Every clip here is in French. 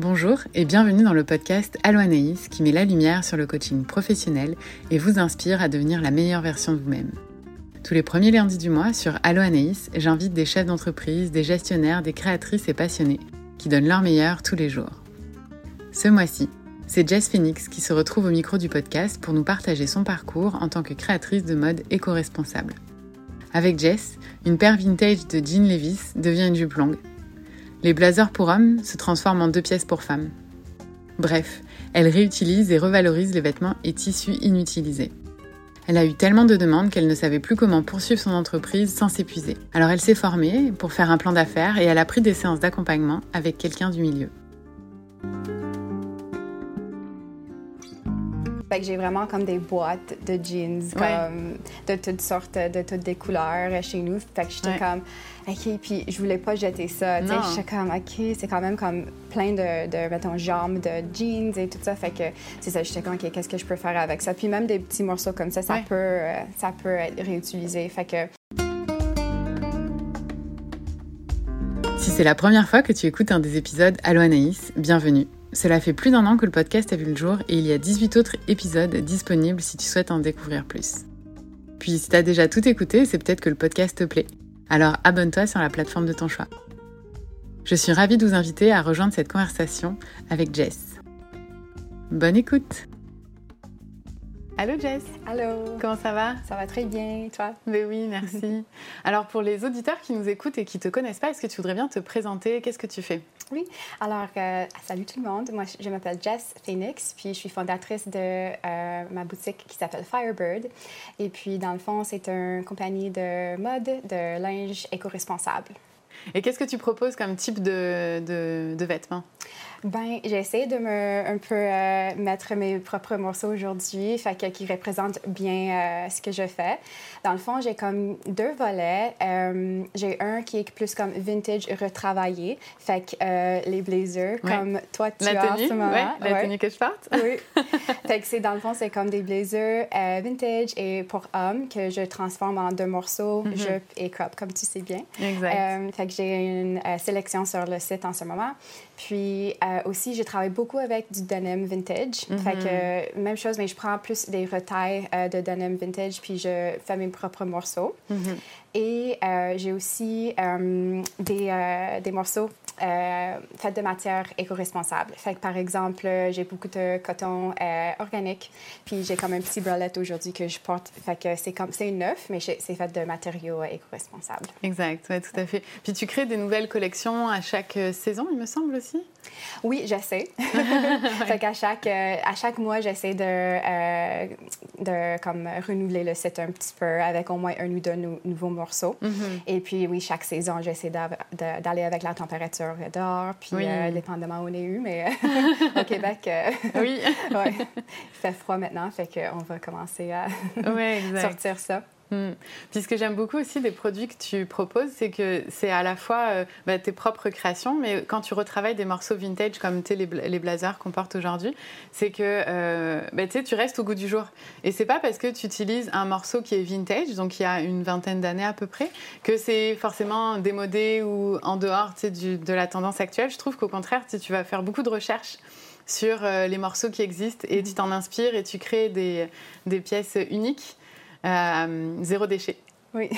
Bonjour et bienvenue dans le podcast Allo Anaïs qui met la lumière sur le coaching professionnel et vous inspire à devenir la meilleure version de vous-même. Tous les premiers lundis du mois sur Allo Anaïs, j'invite des chefs d'entreprise, des gestionnaires, des créatrices et passionnés qui donnent leur meilleur tous les jours. Ce mois-ci, c'est Jess Phoenix qui se retrouve au micro du podcast pour nous partager son parcours en tant que créatrice de mode éco-responsable. Avec Jess, une paire vintage de jeans Levis devient une jupe longue. Les blazers pour hommes se transforment en deux pièces pour femmes. Bref, elle réutilise et revalorise les vêtements et tissus inutilisés. Elle a eu tellement de demandes qu'elle ne savait plus comment poursuivre son entreprise sans s'épuiser. Alors elle s'est formée pour faire un plan d'affaires et elle a pris des séances d'accompagnement avec quelqu'un du milieu. Fait que j'ai vraiment comme des boîtes de jeans, comme de toutes sortes, de toutes des couleurs chez nous. Fait que j'étais comme, OK, puis je voulais pas jeter ça. J'étais comme, OK, c'est quand même comme plein de, de, mettons, jambes de jeans et tout ça. Fait que c'est ça, j'étais comme, OK, qu'est-ce que je peux faire avec ça? Puis même des petits morceaux comme ça, ça, peut, euh, ça peut être réutilisé. Fait que. Si c'est la première fois que tu écoutes un des épisodes Allo Anaïs, bienvenue. Cela fait plus d'un an que le podcast a vu le jour et il y a 18 autres épisodes disponibles si tu souhaites en découvrir plus. Puis si tu as déjà tout écouté, c'est peut-être que le podcast te plaît. Alors abonne-toi sur la plateforme de ton choix. Je suis ravie de vous inviter à rejoindre cette conversation avec Jess. Bonne écoute Allô Jess? Allô? Comment ça va? Ça va très bien, toi? Mais oui, merci. Alors pour les auditeurs qui nous écoutent et qui ne te connaissent pas, est-ce que tu voudrais bien te présenter? Qu'est-ce que tu fais? Oui, alors euh, salut tout le monde. Moi, je m'appelle Jess Phoenix, puis je suis fondatrice de euh, ma boutique qui s'appelle Firebird. Et puis dans le fond, c'est une compagnie de mode, de linge éco-responsable. Et qu'est-ce que tu proposes comme type de, de, de vêtements? Ben, j'essaie de me un peu euh, mettre mes propres morceaux aujourd'hui, fait que, qui représentent bien euh, ce que je fais. Dans le fond, j'ai comme deux volets. Euh, j'ai un qui est plus comme vintage retravaillé, fait que les blazers, comme toi tu la as tenue, en ce moment. Ouais, la tenue que je porte. oui. fait que c'est dans le fond, c'est comme des blazers vintage et pour hommes que je transforme en deux morceaux, mm jupe et crop, comme tu sais bien. Exact. fait que j'ai une sélection sur le site en ce moment. Puis euh, aussi, j'ai travaillé beaucoup avec du denim vintage. Fait que Mm-hmm. même chose, mais je prends plus des retailles euh, de denim vintage, puis je fais mes propres morceaux. Mm-hmm. Et euh, j'ai aussi des, des morceaux faits de matière éco-responsable. Fait que par exemple, j'ai beaucoup de coton organique, puis j'ai comme un petit bralette aujourd'hui que je porte. Fait que c'est comme c'est neuf, mais c'est fait de matériaux éco-responsables. Exact, ouais, tout à fait. Puis tu crées des nouvelles collections à chaque saison, il me semble aussi? Oui, j'essaie. fait qu'à chaque, euh, à chaque mois, j'essaie de, euh, de comme, renouveler le site un petit peu avec au moins un ou deux nouveaux morceaux. Mm-hmm. Et puis, oui, chaque saison, j'essaie d'aller avec la température dehors, puis Oui. euh, dépendamment où on est eu, mais au Québec, euh, Oui. ouais, il fait froid maintenant, fait qu'on va commencer à sortir ça. Mm. Puis ce que j'aime beaucoup aussi des produits que tu proposes, c'est que c'est à la fois euh, bah, tes propres créations, mais quand tu retravailles des morceaux vintage comme les, les blazers qu'on porte aujourd'hui, c'est que euh, bah, tu restes au goût du jour. Et c'est pas parce que tu utilises un morceau qui est vintage, donc il y a une vingtaine d'années à peu près, que c'est forcément démodé ou en dehors du- de la tendance actuelle. Je trouve qu'au contraire, tu vas faire beaucoup de recherches sur euh, les morceaux qui existent et tu t'en inspires et tu crées des, des pièces uniques. Euh, zéro déchet. Oui.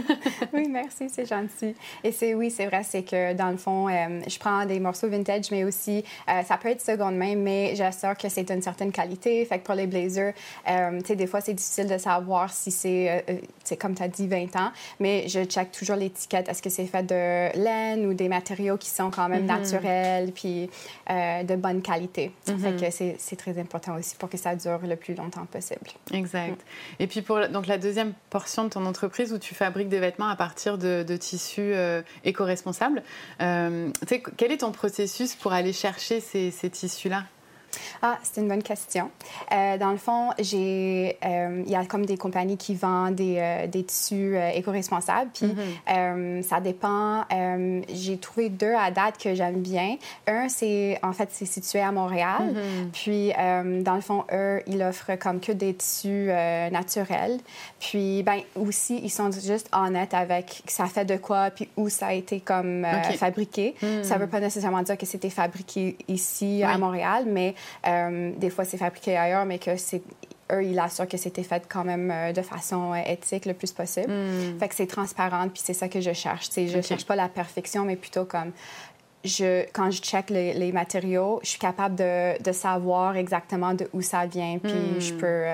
oui, merci, c'est gentil. Et c'est oui, c'est vrai, c'est que dans le fond, euh, je prends des morceaux vintage, mais aussi euh, ça peut être seconde main, mais j'assure que c'est d'une certaine qualité. Fait que pour les blazers, euh, tu sais, des fois c'est difficile de savoir si c'est, sais, comme tu as dit, 20 ans, mais je check toujours l'étiquette. Est-ce que c'est fait de laine ou des matériaux qui sont quand même naturels, puis de bonne qualité? Fait que c'est, c'est très important aussi pour que ça dure le plus longtemps possible. Exact. Et puis pour donc la deuxième portion de ton entreprise où tu fabriques des vêtements à partir de, tissus euh, éco-responsables, euh, quel est ton processus pour aller chercher ces tissus-là? Ah, c'est une bonne question. Euh, dans le fond, j'ai, euh, il y a comme des compagnies qui vendent des, euh, des tissus éco-responsables. Puis mm-hmm. ça dépend. j'ai trouvé deux à date que j'aime bien. Un, c'est en fait c'est situé à Montréal. Mm-hmm. Puis dans le fond, eux, ils offrent comme que des tissus naturels. Puis ben aussi, ils sont juste honnêtes avec ça fait de quoi, puis où ça a été comme fabriqué. Mm. Ça veut pas nécessairement dire que c'était fabriqué ici à Montréal, mais des fois, c'est fabriqué ailleurs, mais que c'est eux, ils assurent que c'était fait quand même euh, de façon euh, éthique le plus possible. Hmm. Fait que c'est transparent, puis c'est ça que je cherche. Je ne cherche pas la perfection, mais plutôt comme je, quand je check les, matériaux, je suis capable de, de, savoir exactement de où ça vient, puis hmm. je peux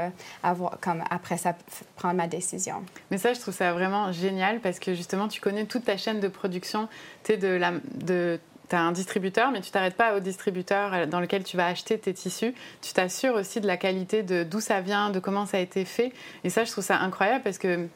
avoir, comme après ça, prendre ma décision. Mais ça, je trouve ça vraiment génial parce que justement, tu connais toute ta chaîne de production, tu sais, de, la, de tu as un distributeur, mais tu t'arrêtes pas au distributeur dans lequel tu vas acheter tes tissus. Tu t'assures aussi de la qualité, de d'où ça vient, de comment ça a été fait. Et ça, je trouve ça incroyable parce que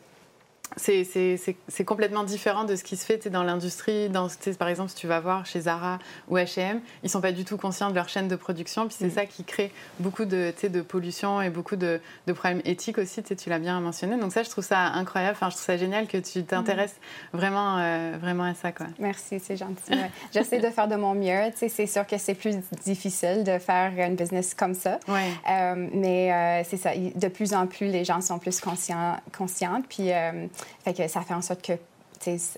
c'est complètement différent de ce qui se fait dans l'industrie. Par exemple, si tu vas voir chez Zara ou H&M, ils sont pas du tout conscients de leur chaîne de production. Puis c'est mm. ça qui crée beaucoup de, de pollution et beaucoup de, problèmes éthiques aussi. Tu l'as bien mentionné. Donc ça, je trouve ça incroyable. Enfin, je trouve ça génial que tu t'intéresses mm. vraiment, euh, vraiment à ça. Quoi. Merci, c'est gentil. J'essaie de faire de mon mieux. C'est sûr que c'est plus difficile de faire une business comme ça. Ouais. Euh, mais euh, c'est ça. De plus en plus, les gens sont plus conscients, conscients. Puis fait que ça fait en sorte que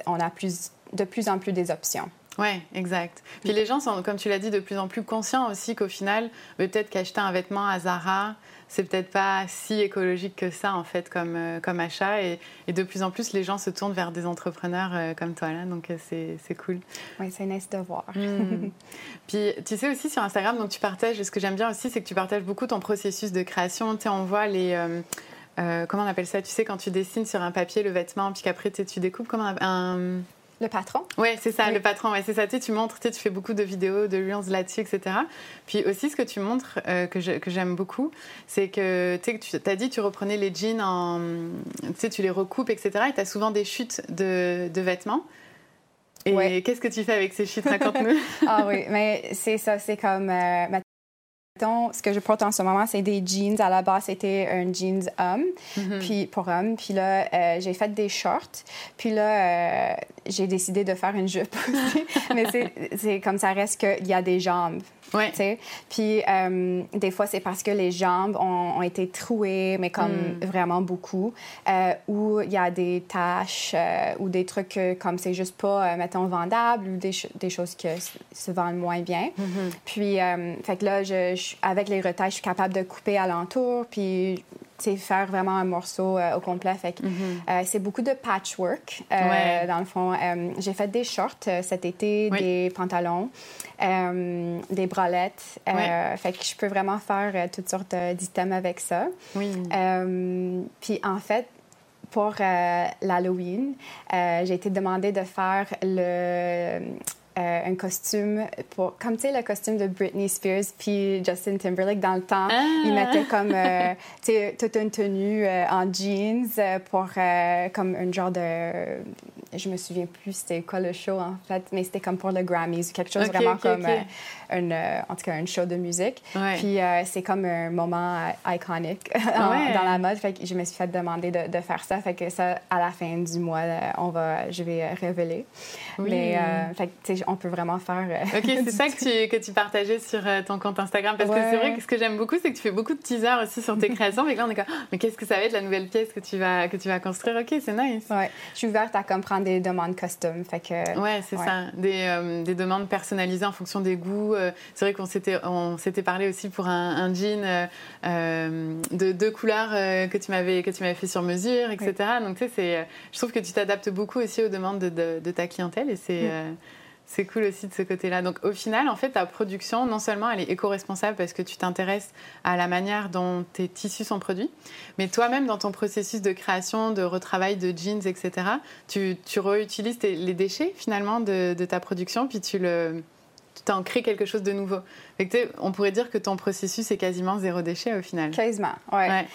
on a plus, de plus en plus des options. Oui, exact. Puis les gens sont, comme tu l'as dit, de plus en plus conscients aussi qu'au final, peut-être qu'acheter un vêtement à Zara, c'est peut-être pas si écologique que ça, en fait, comme, euh, comme achat. Et, de plus en plus, les gens se tournent vers des entrepreneurs euh, comme toi, là. Donc, euh, c'est cool. Oui, c'est nice de voir. Hmm. Puis, tu sais aussi sur Instagram, donc tu partages, ce que j'aime bien aussi, c'est que tu partages beaucoup ton processus de création. Tu sais, on voit les. Euh, comment on appelle ça? Tu sais, quand tu dessines sur un papier le vêtement, puis qu'après tu découpes, comment un... Le patron Oui, c'est ça, le patron. Ouais, c'est ça. Tu, sais, tu montres, tu, sais, tu fais beaucoup de vidéos, de reels là-dessus, etc. Puis aussi, ce que tu montres, euh, que j'aime beaucoup, c'est que tu as dit tu reprenais les jeans en. Tu sais, tu les recoupes, etc. Et tu as souvent des chutes de, de vêtements. Et qu'est-ce que tu fais avec ces chutes? Raconte-nous. ah oui, mais c'est ça, c'est comme. Euh, ce que je porte en ce moment, c'est des jeans. À la base, c'était un jeans homme, mm-hmm. puis pour homme. Puis là, euh, j'ai fait des shorts. Puis là, euh, j'ai décidé de faire une jupe aussi. Mais c'est comme ça reste qu'il y a des jambes. Ouais. Puis euh, des fois, c'est parce que les jambes ont, été trouées, mais comme mm. vraiment beaucoup, euh, ou il y a des taches euh, ou des trucs comme c'est juste pas, mettons, vendable ou des, des, choses qui se vendent moins bien. Mm-hmm. Puis, fait que là, je, avec les retailles, je suis capable de couper alentour, puis faire vraiment un morceau au complet. Fait mm-hmm. c'est beaucoup de patchwork, dans le fond. j'ai fait des shorts cet été, des pantalons. Euh, des bralettes. Euh, fait que je peux vraiment faire euh, toutes sortes d'items avec ça. Oui. puis en fait, pour l'Halloween, j'ai été demandée de faire le un costume pour comme tu sais le costume de Britney Spears puis Justin Timberlake dans le temps ah! ils mettaient comme tu sais toute une tenue en jeans pour comme un genre de je me souviens plus c'était quoi le show en fait, mais c'était comme pour le Grammys, quelque chose vraiment comme euh, une, euh, en tout cas, un show de musique. Puis euh, c'est comme un moment iconique dans la mode. Fait que je me suis fait demander de, de, faire ça. Fait que ça, à la fin du mois, on va, je vais révéler. Mais fait que, on peut vraiment faire. ok, c'est ça que tu, que tu partageais sur ton compte Instagram. Parce que c'est vrai que ce que j'aime beaucoup, c'est que tu fais beaucoup de teasers aussi sur tes créations. Que là, on est comme, mais qu'est-ce que ça va être la nouvelle pièce que tu vas, que tu vas construire? Ok, c'est nice. Ouais. Je suis ouverte à comprendre des demandes custom. Fait que, ouais, c'est ça. Des, euh, des, demandes personnalisées en fonction des goûts. Euh, c'est vrai qu'on s'était, on s'était parlé aussi pour un, jean euh, de deux couleurs que, tu m'avais, que tu m'avais fait sur mesure, etc. Donc, tu sais, c'est, je trouve que tu t'adaptes beaucoup aussi aux demandes de, de, ta clientèle et c'est. C'est cool aussi de ce côté-là. Donc au final, en fait, ta production, non seulement elle est éco-responsable parce que tu t'intéresses à la manière dont tes tissus sont produits, mais toi-même, dans ton processus de création, de retravail de jeans, etc., tu, tu réutilises les déchets finalement de, ta production, puis tu le, tu en crées quelque chose de nouveau. On pourrait dire que ton processus est quasiment zéro déchet au final. Quasiment, ouais.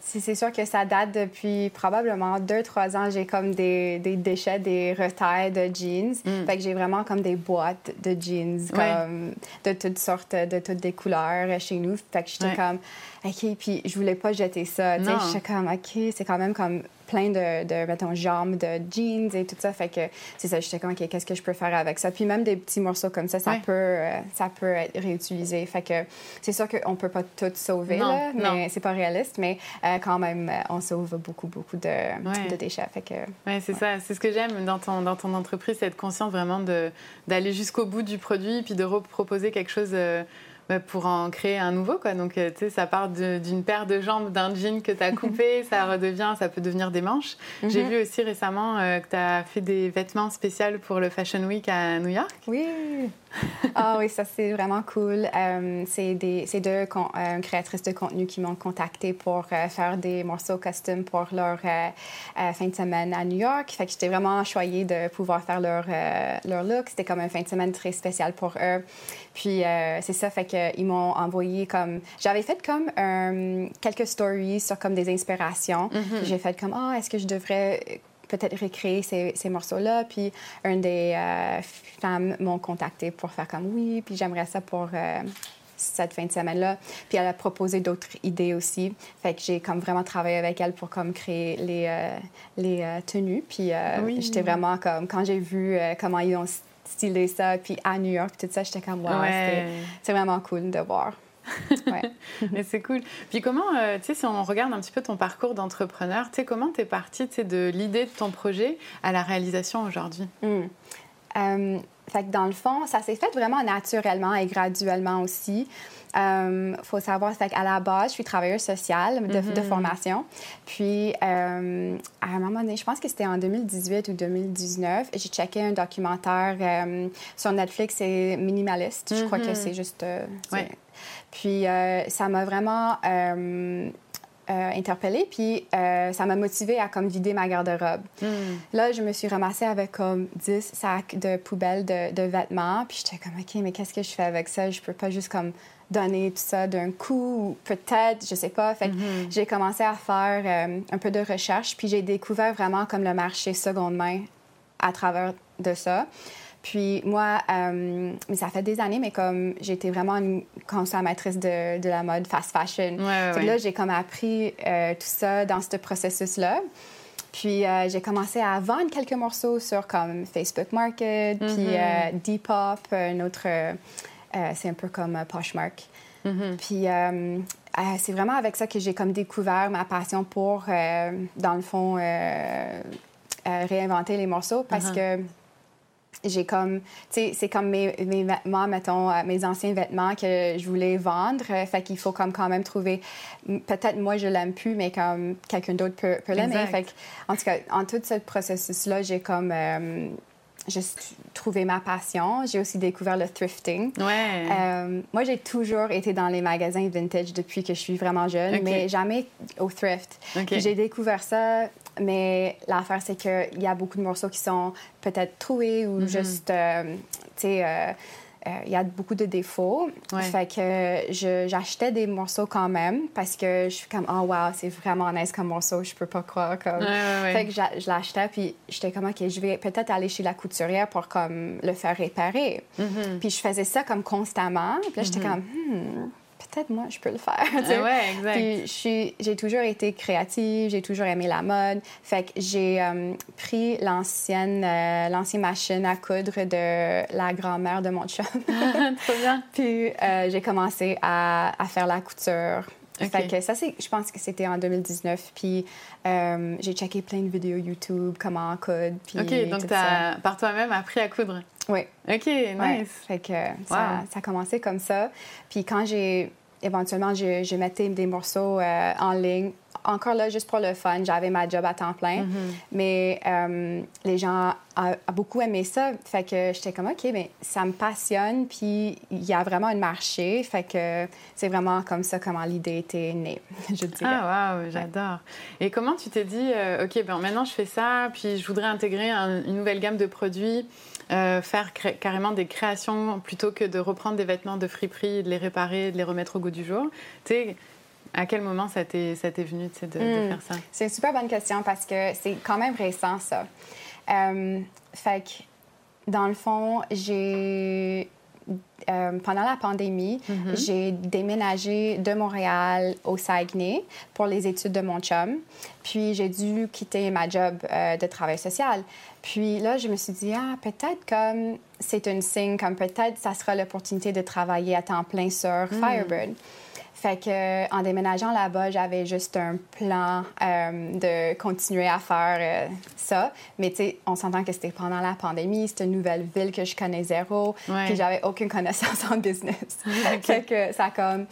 c'est sûr que ça date depuis probablement deux, trois ans. J'ai comme des, des, déchets, des retails de jeans. Mm. Fait que j'ai vraiment comme des boîtes de jeans comme de toutes sortes, de toutes des couleurs chez nous. Fait que j'étais comme, OK, puis je voulais pas jeter ça. J'étais comme, OK, c'est quand même comme plein de, de, mettons, jambes de jeans et tout ça. Fait que c'est ça, j'étais comme, OK, qu'est-ce que je peux faire avec ça? Puis même des petits morceaux comme ça, ça, peut, euh, ça peut être réutilisé. Fait que c'est sûr qu'on peut pas tout sauver, là, mais c'est pas réaliste, mais euh, quand même, euh, on sauve beaucoup, beaucoup de, de déchets. Fait que... Ouais, c'est ça. C'est ce que j'aime dans ton, dans ton entreprise, c'est être conscient vraiment d'aller jusqu'au bout du produit puis de reproposer quelque chose bah, pour en créer un nouveau. Quoi. Donc, euh, tu sais, ça part d'une paire de jambes d'un jean que tu as coupé, ça redevient, ça peut devenir des manches. J'ai mhm. vu aussi récemment euh, que tu as fait des vêtements spéciaux pour le Fashion Week à New York. Oui. ah oui, ça c'est vraiment cool. Euh, c'est deux euh, créatrices de contenu qui m'ont contacté pour euh, faire des morceaux custom pour leur fin de semaine à New York. Fait que j'étais vraiment choyée de pouvoir faire leur, leur look. C'était comme une fin de semaine très spéciale pour eux. Puis c'est ça, fait qu'ils m'ont envoyé comme... J'avais fait comme quelques stories sur comme des inspirations. Mm-hmm. J'ai fait comme, ah, est-ce que je devrais peut-être recréer ces, ces morceaux-là? Puis une des euh, femmes m'ont contacté pour faire comme oui, puis j'aimerais ça pour euh, cette fin de semaine-là. Puis elle a proposé d'autres idées aussi. Fait que j'ai comme vraiment travaillé avec elle pour comme créer les, euh, les tenues. Puis j'étais vraiment comme, quand j'ai vu comment ils ont stylé ça, puis à New York, tout ça, j'étais comme, wow, c'est vraiment cool de voir. Mais c'est cool. Puis comment, euh, tu sais, si on regarde un petit peu ton parcours d'entrepreneur, tu sais, comment tu es partie de l'idée de ton projet à la réalisation aujourd'hui? Hmm. Euh, fait que dans le fond, ça s'est fait vraiment naturellement et graduellement aussi. Il euh, faut savoir, fait qu'à la base, je suis travailleuse sociale de, mm-hmm. formation. Puis, à un moment donné, je pense que c'était en 2018 ou 2019, j'ai checké un documentaire sur Netflix, c'est Minimaliste. Je crois que mm-hmm. c'est juste... Puis euh, ça m'a vraiment euh, euh, interpellée, puis ça m'a motivée à comme vider ma garde-robe. Hmm. Là, je me suis ramassée avec comme 10 sacs de poubelles de, vêtements, puis j'étais comme, OK, mais qu'est-ce que je fais avec ça? Je peux pas juste comme donner tout ça d'un coup, peut-être, je sais pas. Fait mm-hmm. j'ai commencé à faire un peu de recherche, puis j'ai découvert vraiment comme le marché seconde main à travers de ça. Puis moi, euh, mais ça fait des années, mais comme j'étais vraiment une consommatrice de, de la mode fast fashion. Ouais, là, j'ai comme appris euh, tout ça dans ce processus-là. Puis euh, j'ai commencé à vendre quelques morceaux sur comme Facebook Market, puis mm-hmm. Depop, un autre, c'est un peu comme Poshmark. Mm-hmm. Puis c'est vraiment avec ça que j'ai comme découvert ma passion pour, dans le fond, réinventer les morceaux parce uh-huh. que j'ai comme, tu sais, c'est comme mes, mes, vêtements, mettons, euh, mes anciens vêtements que je voulais vendre. Euh, fait qu'il faut comme quand même trouver, peut-être moi je l'aime plus, mais comme quelqu'un d'autre peut, peut l'aimer. Fait en tout cas, en tout ce processus-là, j'ai comme, euh, j'ai trouvé ma passion. J'ai aussi découvert le thrifting. Ouais. moi, j'ai toujours été dans les magasins vintage depuis que je suis vraiment jeune, mais jamais au thrift. J'ai découvert ça mais l'affaire, c'est qu'il y a beaucoup de morceaux qui sont peut-être troués ou mhm. juste, euh, tu sais, euh, euh, il y a beaucoup de défauts. Fait que j'achetais des morceaux quand même parce que je suis comme, oh wow, c'est vraiment nice comme morceau, je peux pas croire. Comme... fait que je l'achetais, puis j'étais comme, OK, je vais peut-être aller chez la couturière pour comme le faire réparer. Mhm. Puis je faisais ça comme constamment. Puis là, j'étais mhm. comme, hmm peut-être moi, je peux le faire. Ah Puis j'ai toujours été créative, j'ai toujours aimé la mode. Fait que j'ai euh, pris l'ancienne euh, l'ancienne machine à coudre de la grand-mère de mon chum. Trop bien. Puis euh, j'ai commencé à, à, faire la couture. Fait que ça, je pense que c'était en 2019. Puis j'ai checké plein de vidéos YouTube, comment coudre. Puis OK, donc tu as par toi-même appris à coudre. Oui. OK, nice. Fait que ça, ça, a commencé comme ça. Puis quand j'ai éventuellement, je, je, mettais des morceaux euh, en ligne encore là, juste pour le fun, j'avais ma job à temps plein. Mm-hmm. Mais euh, les gens ont, beaucoup aimé ça. Fait que j'étais comme, OK, mais ça me passionne. Puis il y a vraiment un marché. Fait que c'est vraiment comme ça comment l'idée était née, je dirais. Ah, waouh, j'adore. Et comment tu t'es dit, euh, OK, ben maintenant je fais ça, puis je voudrais intégrer une nouvelle gamme de produits euh, faire carrément des créations plutôt que de reprendre des vêtements de friperie, de les réparer, de les remettre au goût du jour. Tu sais, à quel moment ça t'est venu de, de, hmm. faire ça? C'est une super bonne question parce que c'est quand même récent, ça. Euh, fait que, dans le fond, j'ai euh, pendant la pandémie, mm-hmm. j'ai déménagé de Montréal au Saguenay pour les études de mon chum. Puis j'ai dû quitter ma job euh, de travail social. Puis là, je me suis dit, ah, peut-être comme c'est un signe, comme peut-être ça sera l'opportunité de travailler à temps plein sur mm. Fait que, en déménageant là-bas, j'avais juste un plan euh, de continuer à faire euh, ça. Mais tu sais, on s'entend que c'était pendant la pandémie, c'était une nouvelle ville que je connais zéro, que j'avais aucune connaissance en business. fait que ça comme,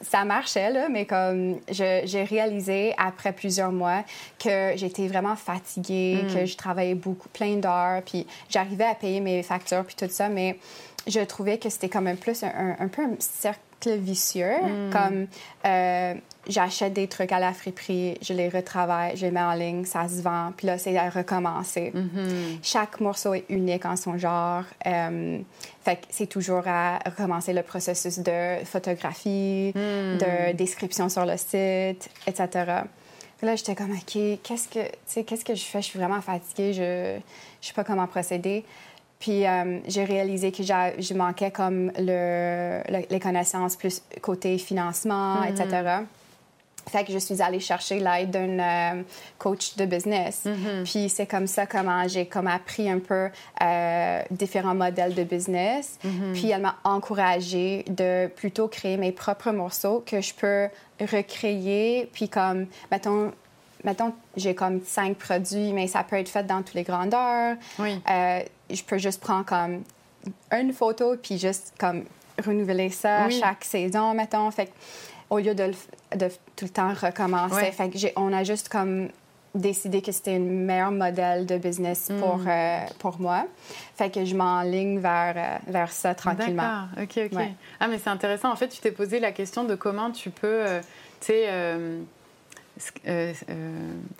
ça marchait là, mais comme j'ai réalisé après plusieurs mois que j'étais vraiment fatiguée, mm. que je travaillais beaucoup, plein d'heures, puis j'arrivais à payer mes factures puis tout ça, mais je trouvais que c'était comme un plus un, un peu un cercle vicieux. Mm. Comme euh, j'achète des trucs à la friperie, je les retravaille, je les mets en ligne, ça se vend, puis là, c'est à recommencer. Mm-hmm. Chaque morceau est unique en son genre. Euh, fait que c'est toujours à recommencer le processus de photographie, mm. de description sur le site, etc. là, j'étais comme, OK, qu'est-ce que, qu'est-ce que je fais? Je suis vraiment fatiguée, je ne sais pas comment procéder. Puis euh, j'ai réalisé que je manquais comme le, les connaissances plus côté financement, mm-hmm. etc. Fait que je suis allée chercher l'aide d'un euh, coach de business. Mm-hmm. Puis c'est comme ça comment j'ai comme appris un peu euh, différents modèles de business. Mm-hmm. Puis elle m'a encouragée de plutôt créer mes propres morceaux que je peux recréer. Puis comme, mettons, mettons, j'ai comme cinq produits, mais ça peut être fait dans toutes les grandeurs. Oui. Euh, je peux juste prendre comme une photo puis juste comme renouveler ça chaque saison, mettons. Fait au lieu de, de, tout le temps recommencer, fait que on a juste comme décidé que c'était un meilleur modèle de business mm. pour, euh, pour moi. Fait que je m'enligne vers, euh, vers ça tranquillement. D'accord, OK, OK. Ah, mais c'est intéressant. En fait, tu t'es posé la question de comment tu peux, tu sais euh, euh,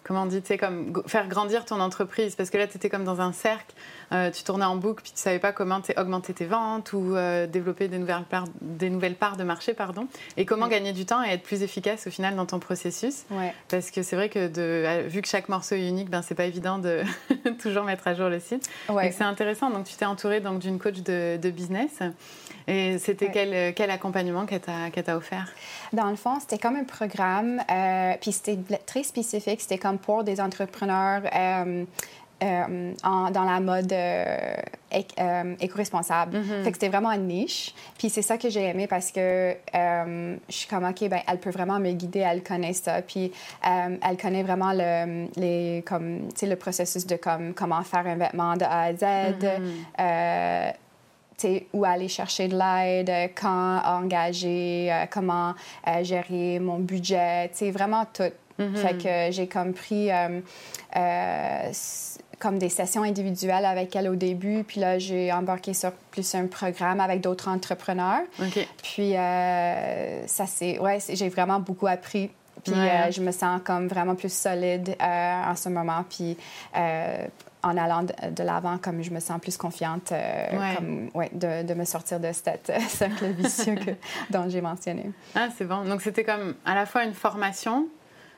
comment on dit, tu sais, comme faire grandir ton entreprise. Parce que là, tu étais comme dans un cercle, euh, tu tournais en boucle, puis tu savais pas comment augmenter tes ventes ou développer des nouvelles, parts, des nouvelles parts de marché, pardon. Et comment gagner du temps et être plus efficace au final dans ton processus. Parce que c'est vrai que de, vu que chaque morceau est unique, ben, c'est pas évident de toujours mettre à jour le site. C'est intéressant. Donc, tu t'es entouré d'une coach de, de business. Et c'était quel, quel, accompagnement qu'elle t'a offert? Dans le fond, c'était comme un programme, euh, puis c'était très spécifique. C'était comme pour des entrepreneurs euh, euh, dans la mode éco-responsable. Fait que c'était vraiment une niche. Puis c'est ça que j'ai aimé parce que je suis comme, OK, ben, elle peut vraiment me guider, elle connaît ça. Puis elle connaît vraiment le, les, comme, le processus de comme, comment faire un vêtement de A à Z. Mm-hmm où aller chercher de l'aide, quand engager, euh, comment euh, gérer mon budget, vraiment tout. Fait que j'ai comme pris euh, comme des sessions individuelles avec elle au début, puis là j'ai embarqué sur plus un programme avec d'autres entrepreneurs. Puis ça c'est ouais, j'ai vraiment beaucoup appris. Puis je me sens comme vraiment plus solide en ce moment. Puis en allant de, l'avant, comme je me sens plus confiante euh, Comme, ouais, de, de, me sortir de cette cercle vicieux que, dont j'ai mentionné. Ah, c'est bon. Donc, c'était comme à la fois une formation,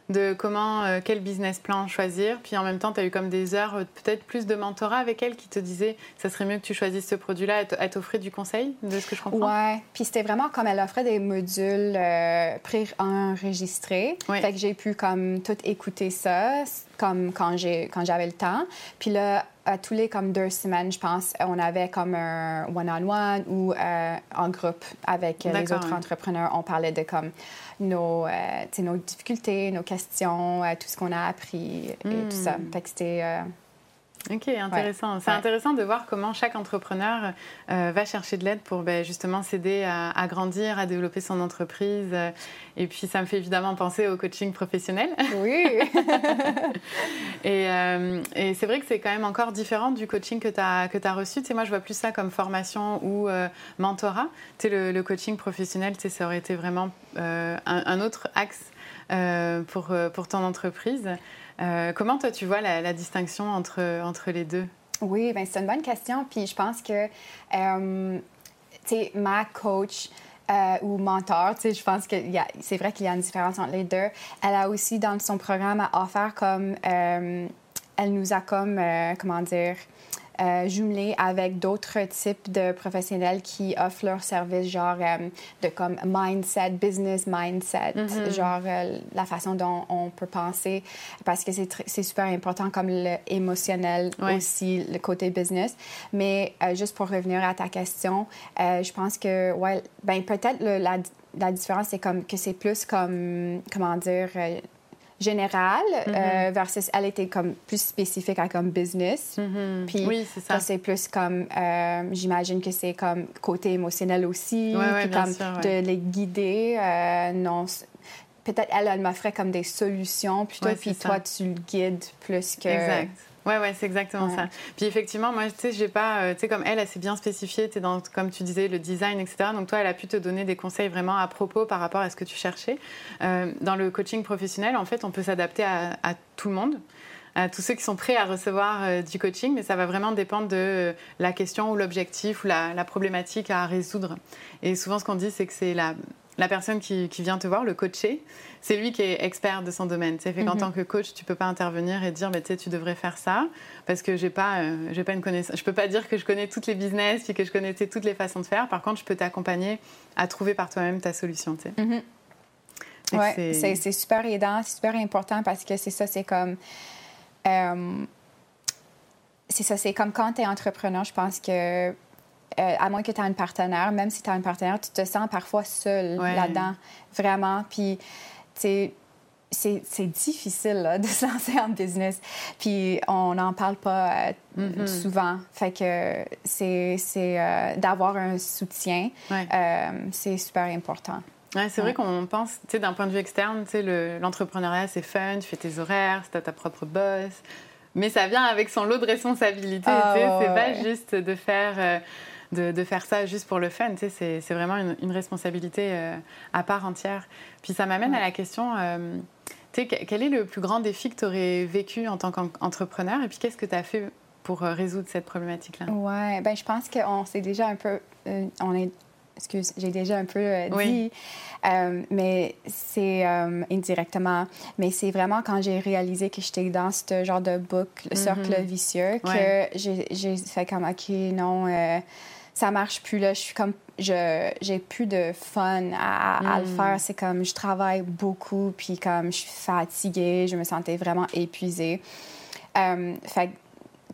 de comment, euh, quel business plan choisir. Puis en même temps, tu as eu comme des heures, euh, peut-être plus de mentorat avec elle qui te disait ça serait mieux que tu choisisses ce produit-là. Elle t'offrait du conseil, de ce que je comprends? Ouais. Puis c'était vraiment comme elle offrait des modules euh, pré-enregistrés. Fait que j'ai pu comme tout écouter ça, comme quand j'avais le temps. Puis là, à tous les comme deux semaines, je pense, on avait comme un one-on-one ou en groupe avec les autres entrepreneurs. On parlait de comme nos, euh, nos difficultés, nos questions, euh, tout ce qu'on a appris et tout ça. Hmm. Fait que c'était... Euh, Ok, intéressant. C'est intéressant de voir comment chaque entrepreneur euh, va chercher de l'aide pour ben, justement s'aider à, grandir, à développer son entreprise. Et puis, ça me fait évidemment penser au coaching professionnel. Oui. Euh, et, c'est vrai que c'est quand même encore différent du coaching que tu as, que as reçu. Tu sais, moi, je vois plus ça comme formation ou euh, mentorat. Tu sais, le, le, coaching professionnel, tu sais, ça aurait été vraiment un, autre axe pour, pour ton entreprise. Euh, comment toi tu vois la, distinction entre, entre les deux? Oui, ben c'est une bonne question. Puis je pense que, euh, tu sais, ma coach, euh, ou mentor, tu sais, je pense que c'est vrai qu'il y a une différence entre les deux. Elle a aussi dans son programme à offert comme, elle nous a comme, comment dire, euh, jumelé avec d'autres types de professionnels qui offrent leurs services, genre euh, de comme mindset, business mindset, mm-hmm. genre euh, la façon dont on peut penser, parce que c'est super important comme l'émotionnel aussi, le côté business. Mais juste pour revenir à ta question, je pense que, ouais, ben peut-être la, la différence, c'est comme que c'est plus comme, comment dire, générale mm-hmm. euh, versus elle était comme plus spécifique à comme business. Mm-hmm. Puis oui, ça. c'est plus comme, euh, j'imagine que c'est comme côté émotionnel aussi, puis comme de les guider. Euh, non, peut-être elle, elle m'offrait comme des solutions plutôt, puis toi, tu le guides plus que... Exact. Ouais, ouais, c'est exactement ça. Puis effectivement, moi, tu sais, j'ai pas, euh, tu sais, comme elle, elle s'est bien spécifiée, tu dans, comme tu disais, le design, etc. Donc toi, elle a pu te donner des conseils vraiment à propos par rapport à ce que tu cherchais. Euh, dans le coaching professionnel, en fait, on peut s'adapter à, tout le monde à tous ceux qui sont prêts à recevoir euh, du coaching, mais ça va vraiment dépendre de la question ou l'objectif ou la, la, problématique à résoudre. Et souvent, ce qu'on dit, c'est que c'est la, la personne qui, vient te voir, le coaché, c'est lui qui est expert de son domaine. C'est fait qu'en mhm. tant que coach, tu peux pas intervenir et dire, mais tu tu devrais faire ça, parce que j'ai pas, euh, j'ai pas une connaissance. Je peux pas dire que je connais toutes les business et que je connais toutes les façons de faire. Par contre, je peux t'accompagner à trouver par toi-même ta solution. Tu mhm. c'est super aidant, c'est super important parce que c'est ça, c'est comme. Euh, c'est ça, c'est comme quand tu es entrepreneur, je pense que euh, à moins que tu aies un partenaire, même si tu as un partenaire, tu te sens parfois seul là-dedans, vraiment. Puis, tu c'est difficile de se lancer en business. Puis on n'en parle pas euh, mm-hmm. souvent. Fait que c'est euh, d'avoir un soutien, c'est super important. Ouais, c'est vrai qu'on pense, tu sais, d'un point de vue externe, tu sais, l'entrepreneuriat, c'est fun, tu fais tes horaires, c'est ta propre boss. Mais ça vient avec son lot de responsabilités. Ah, c'est pas juste de faire de, faire ça juste pour le fun. Tu sais, c'est vraiment une, responsabilité euh, à part entière. Puis ça m'amène à la question, euh, tu sais, quel est le plus grand défi que tu aurais vécu en tant qu'entrepreneur et puis qu'est-ce que tu as fait pour euh, résoudre cette problématique-là? Oui, ben je pense qu'on s'est déjà un peu... on est excuse, j'ai déjà un peu dit, mais c'est indirectement, mais c'est vraiment quand j'ai réalisé que j'étais dans ce genre de boucle, le cercle vicieux, que j'ai fait comme, OK, non, ça marche plus là. Je suis comme, je j'ai plus de fun à, le hmm. faire. C'est comme, je travaille beaucoup, puis comme je suis fatiguée, je me sentais vraiment épuisée. Euh, fait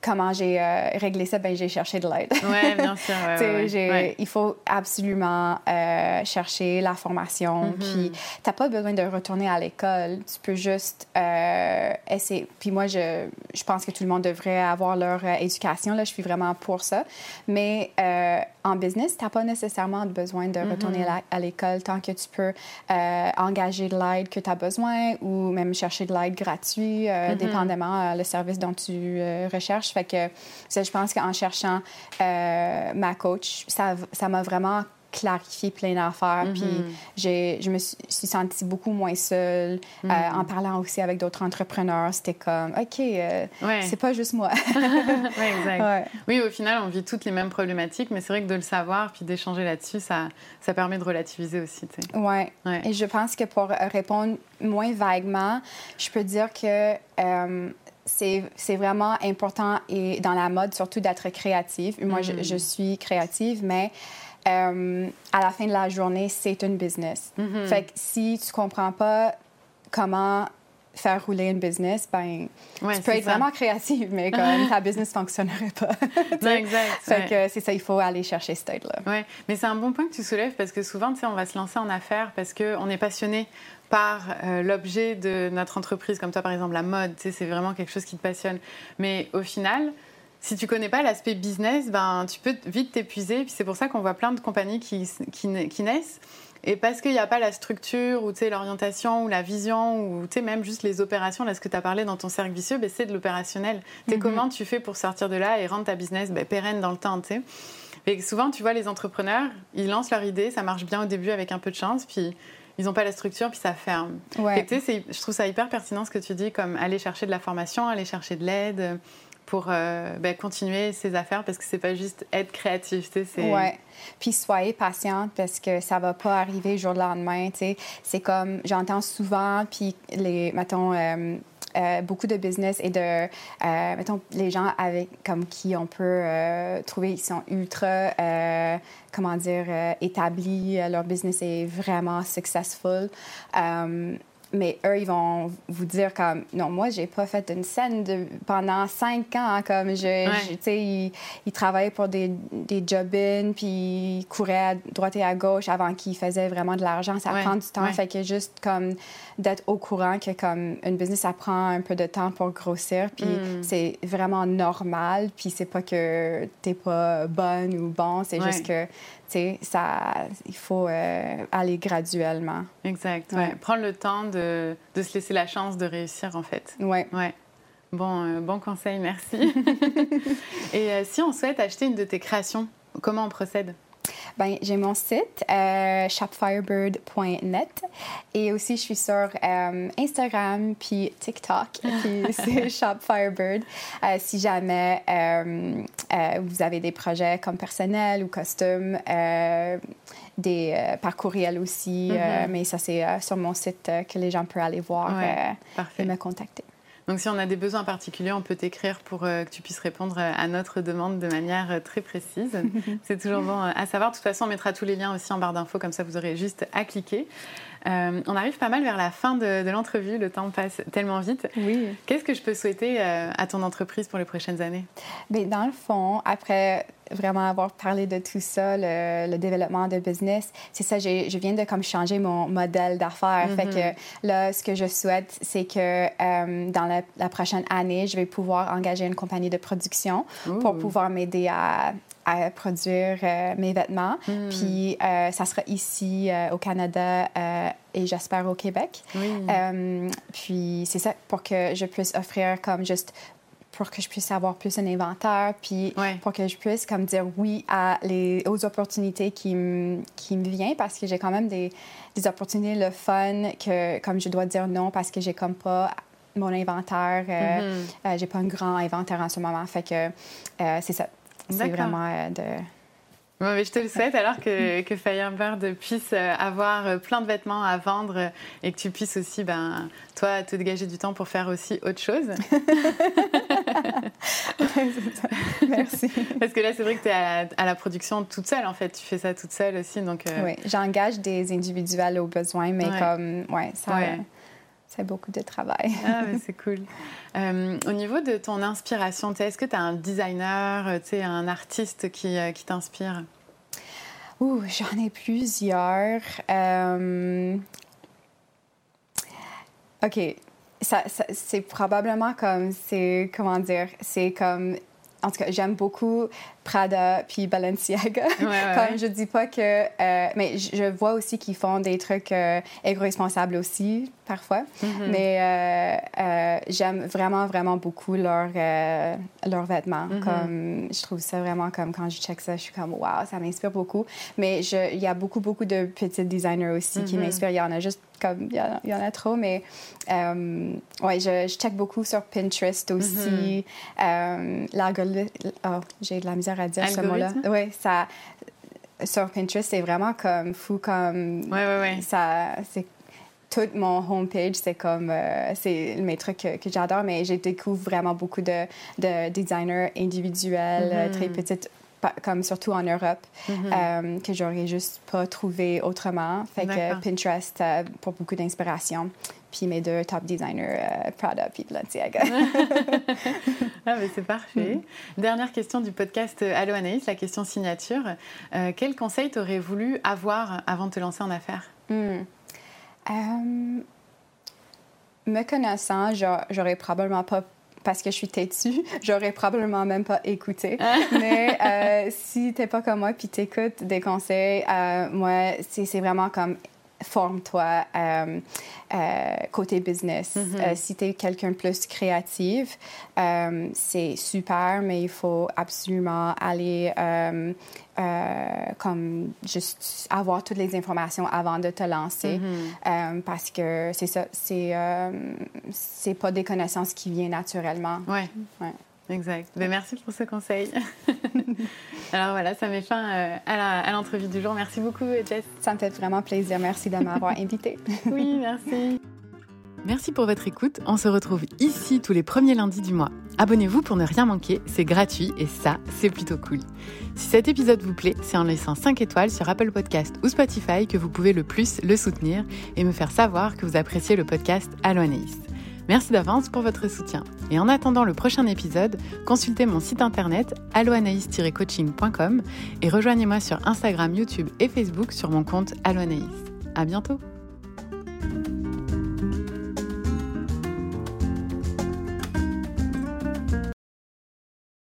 comment j'ai euh, réglé ça, ben j'ai cherché de l'aide. Oui, bien sûr. Il faut absolument euh, chercher la formation. Mm-hmm. Puis, tu n'as pas besoin de retourner à l'école. Tu peux juste euh, essayer. Puis moi, je, je pense que tout le monde devrait avoir leur éducation. Là, je suis vraiment pour ça. Mais en business, tu n'as pas nécessairement besoin de retourner mm-hmm. à l'école tant que tu peux engager de l'aide que tu as besoin ou même chercher de l'aide gratuite, mm-hmm. dépendamment le service dont tu recherches. Fait que je pense qu'en cherchant euh, ma coach, ça m'a vraiment clarifié plein d'affaires. Puis mm-hmm. je me suis, sentie beaucoup moins seule. Euh, mm-hmm. en parlant aussi avec d'autres entrepreneurs, c'était comme, OK, euh, c'est pas juste moi. oui, exact. Oui, au final, on vit toutes les mêmes problématiques, mais c'est vrai que de le savoir puis d'échanger là-dessus, ça, ça permet de relativiser aussi. Oui. Ouais. Et je pense que pour répondre moins vaguement, je peux dire que c'est vraiment important et dans la mode surtout d'être créative. Moi, je, mm. suis créative, mais euh, à la fin de la journée, c'est une business. Mm-hmm. Fait que si tu comprends pas comment faire rouler une business, ben, tu peux être vraiment créative, mais comme ta business ne fonctionnerait pas. non, exact. Fait que c'est ça, il faut aller chercher cette aide-là. Oui, mais c'est un bon point que tu soulèves parce que souvent, tu sais, on va se lancer en affaires parce qu'on est passionné par euh, l'objet de notre entreprise, comme toi, par exemple, la mode, tu sais, c'est vraiment quelque chose qui te passionne. Mais au final, si tu connais pas l'aspect business, ben, tu peux vite t'épuiser. Puis c'est pour ça qu'on voit plein de compagnies qui, qui, qui naissent et parce qu'il n'y a pas la structure ou l'orientation ou la vision ou même juste les opérations, là ce que tu as parlé dans ton cercle vicieux, ben, c'est de l'opérationnel. Mm Comment tu fais pour sortir de là et rendre ta business ben, pérenne dans le temps et souvent, tu vois, les entrepreneurs, ils lancent leur idée, ça marche bien au début avec un peu de chance, puis ils n'ont pas la structure, puis ça ferme. Ouais. je trouve ça hyper pertinent ce que tu dis, comme aller chercher de la formation, aller chercher de l'aide pour euh, ben, continuer ses affaires parce que c'est pas juste être créatif, tu sais. Puis soyez patiente parce que ça va pas arriver jour au lendemain, tu sais. C'est comme, j'entends souvent, puis les, mettons... Euh, euh, beaucoup de business et de, mettons, les gens avec, comme qui on peut trouver, ils sont ultra, comment dire, établis, leur business est vraiment successful mais eux, ils vont vous dire comme non, moi, j'ai pas fait une scène de, pendant cinq ans. Hein, comme je, tu sais, ils, ils, travaillaient pour des, des job-ins, puis ils couraient à droite et à gauche avant qu'ils faisaient vraiment de l'argent. Ça prend du temps. Fait que juste comme d'être au courant que comme une business, ça prend un peu de temps pour grossir, puis mm. c'est vraiment normal. Puis c'est pas que t'es pas bonne ou bon, c'est juste que ça, il faut euh, aller graduellement. Exact. Ouais. Prendre le temps de, de, se laisser la chance de réussir, en fait. Oui. Ouais. Bon, euh, bon conseil, merci. Et euh, si on souhaite acheter une de tes créations, comment on procède? Ben, j'ai mon site, euh, shopfirebird.net. Et aussi, je suis sur euh, Instagram puis TikTok, puis c'est shopfirebird. Euh, si jamais vous avez des projets comme personnels ou custom, des par courriel aussi, mm-hmm. mais ça, c'est sur mon site que les gens peuvent aller voir et me contacter. Donc si on a des besoins particuliers, on peut t'écrire pour euh, que tu puisses répondre euh, à notre demande de manière euh, très précise. C'est toujours bon à savoir. De toute façon, on mettra tous les liens aussi en barre d'infos, comme ça vous aurez juste à cliquer. on arrive pas mal vers la fin de, l'entrevue, le temps passe tellement vite. Oui. Qu'est-ce que je peux souhaiter à ton entreprise pour les prochaines années? Bien, dans le fond, après vraiment avoir parlé de tout ça, le, développement de business, c'est ça, je viens de comme changer mon modèle d'affaires. Fait mm-hmm. que là, ce que je souhaite, c'est que euh, dans la, prochaine année, je vais pouvoir engager une compagnie de production pour pouvoir m'aider à, à produire euh, mes vêtements. Mm. Puis euh, ça sera ici au Canada et j'espère au Québec. puis c'est ça pour que je puisse offrir comme juste pour que je puisse avoir plus un inventaire, puis pour que je puisse comme dire oui à les, aux opportunités qui me qui me viennent parce que j'ai quand même des, des, opportunités le fun que comme je dois dire non parce que j'ai comme pas mon inventaire, euh, mm-hmm. euh, j'ai pas un grand inventaire en ce moment, fait que euh, c'est ça, c'est vraiment de je te le souhaite alors que, que Firebird puisse euh, avoir euh, plein de vêtements à vendre euh, et que tu puisses aussi, ben, toi, te dégager du temps pour faire aussi autre chose. Merci. Parce que là, c'est vrai que tu es à, la production toute seule, en fait. Tu fais ça toute seule aussi. Donc, Oui, j'engage des individuels au besoin, mais comme, ouais, ça. C'est beaucoup de travail. Ah, c'est cool. au niveau de ton inspiration, est-ce que tu as un designer, un artiste qui, qui t'inspire? J'en ai plusieurs. Euh, OK. Ça, c'est probablement comme, c'est, comment dire, c'est comme, en tout cas, j'aime beaucoup Prada puis Balenciaga. Comme je dis pas que, euh, mais je vois aussi qu'ils font des trucs euh, éco-responsables aussi parfois. Mm-hmm. Mais euh, euh, j'aime vraiment vraiment beaucoup leurs leurs vêtements. Mm-hmm. Comme je trouve ça vraiment comme quand je check ça, je suis comme waouh, ça m'inspire beaucoup. Mais il y a beaucoup beaucoup de petits designers aussi qui mm-hmm. m'inspirent. Il y en a juste comme il y, en a trop, mais ouais, je, je check beaucoup sur Pinterest aussi. oh, j'ai de la misère à dire ce mot-là. Oui, ça. Sur Pinterest, c'est vraiment comme fou, comme. Oui, oui, oui. Ça. C'est tout mon homepage, c'est comme euh, c'est mes trucs que, j'adore, mais j'ai découvert vraiment beaucoup de, de designers individuels, euh, très mm-hmm. petites comme surtout en Europe, mm-hmm. que j'aurais juste pas trouvé autrement. Fait que Pinterest pour beaucoup d'inspiration puis mes deux top designers, euh, Prada puis Balenciaga. ah, mais c'est parfait. Mm. Dernière question du podcast euh, Allo Anaïs, la question signature. Euh, quel conseil t'aurais voulu avoir avant de te lancer en affaires? Mm. Me connaissant, j'aurais probablement pas parce que je suis têtue, j'aurais probablement même pas écouté. Ah. Mais euh, si t'es pas comme moi puis t'écoutes des conseils, moi, c'est vraiment comme forme-toi euh, euh, côté business. Mm-hmm. Euh, si tu es quelqu'un plus créatif, c'est super, mais il faut absolument aller comme juste avoir toutes les informations avant de te lancer mm-hmm. parce que c'est ça, c'est c'est pas des connaissances qui viennent naturellement. Ouais. ouais. Exact. Mais merci pour ce conseil. Alors voilà, ça met fin euh, à l'entrevue du jour. Merci beaucoup, Jess. Ça me fait vraiment plaisir. Merci de m'avoir invité. oui, merci. Merci pour votre écoute. On se retrouve ici tous les premiers lundis du mois. Abonnez-vous pour ne rien manquer, c'est gratuit et ça, c'est plutôt cool. Si cet épisode vous plaît, c'est en laissant 5 étoiles sur Apple Podcast ou Spotify que vous pouvez le plus le soutenir et me faire savoir que vous appréciez le podcast Aloanaïs. Merci d'avance pour votre soutien. Et en attendant le prochain épisode, consultez mon site internet alloanaïs-coaching.com et rejoignez-moi sur Instagram, YouTube et Facebook sur mon compte Alloanaïs. À bientôt!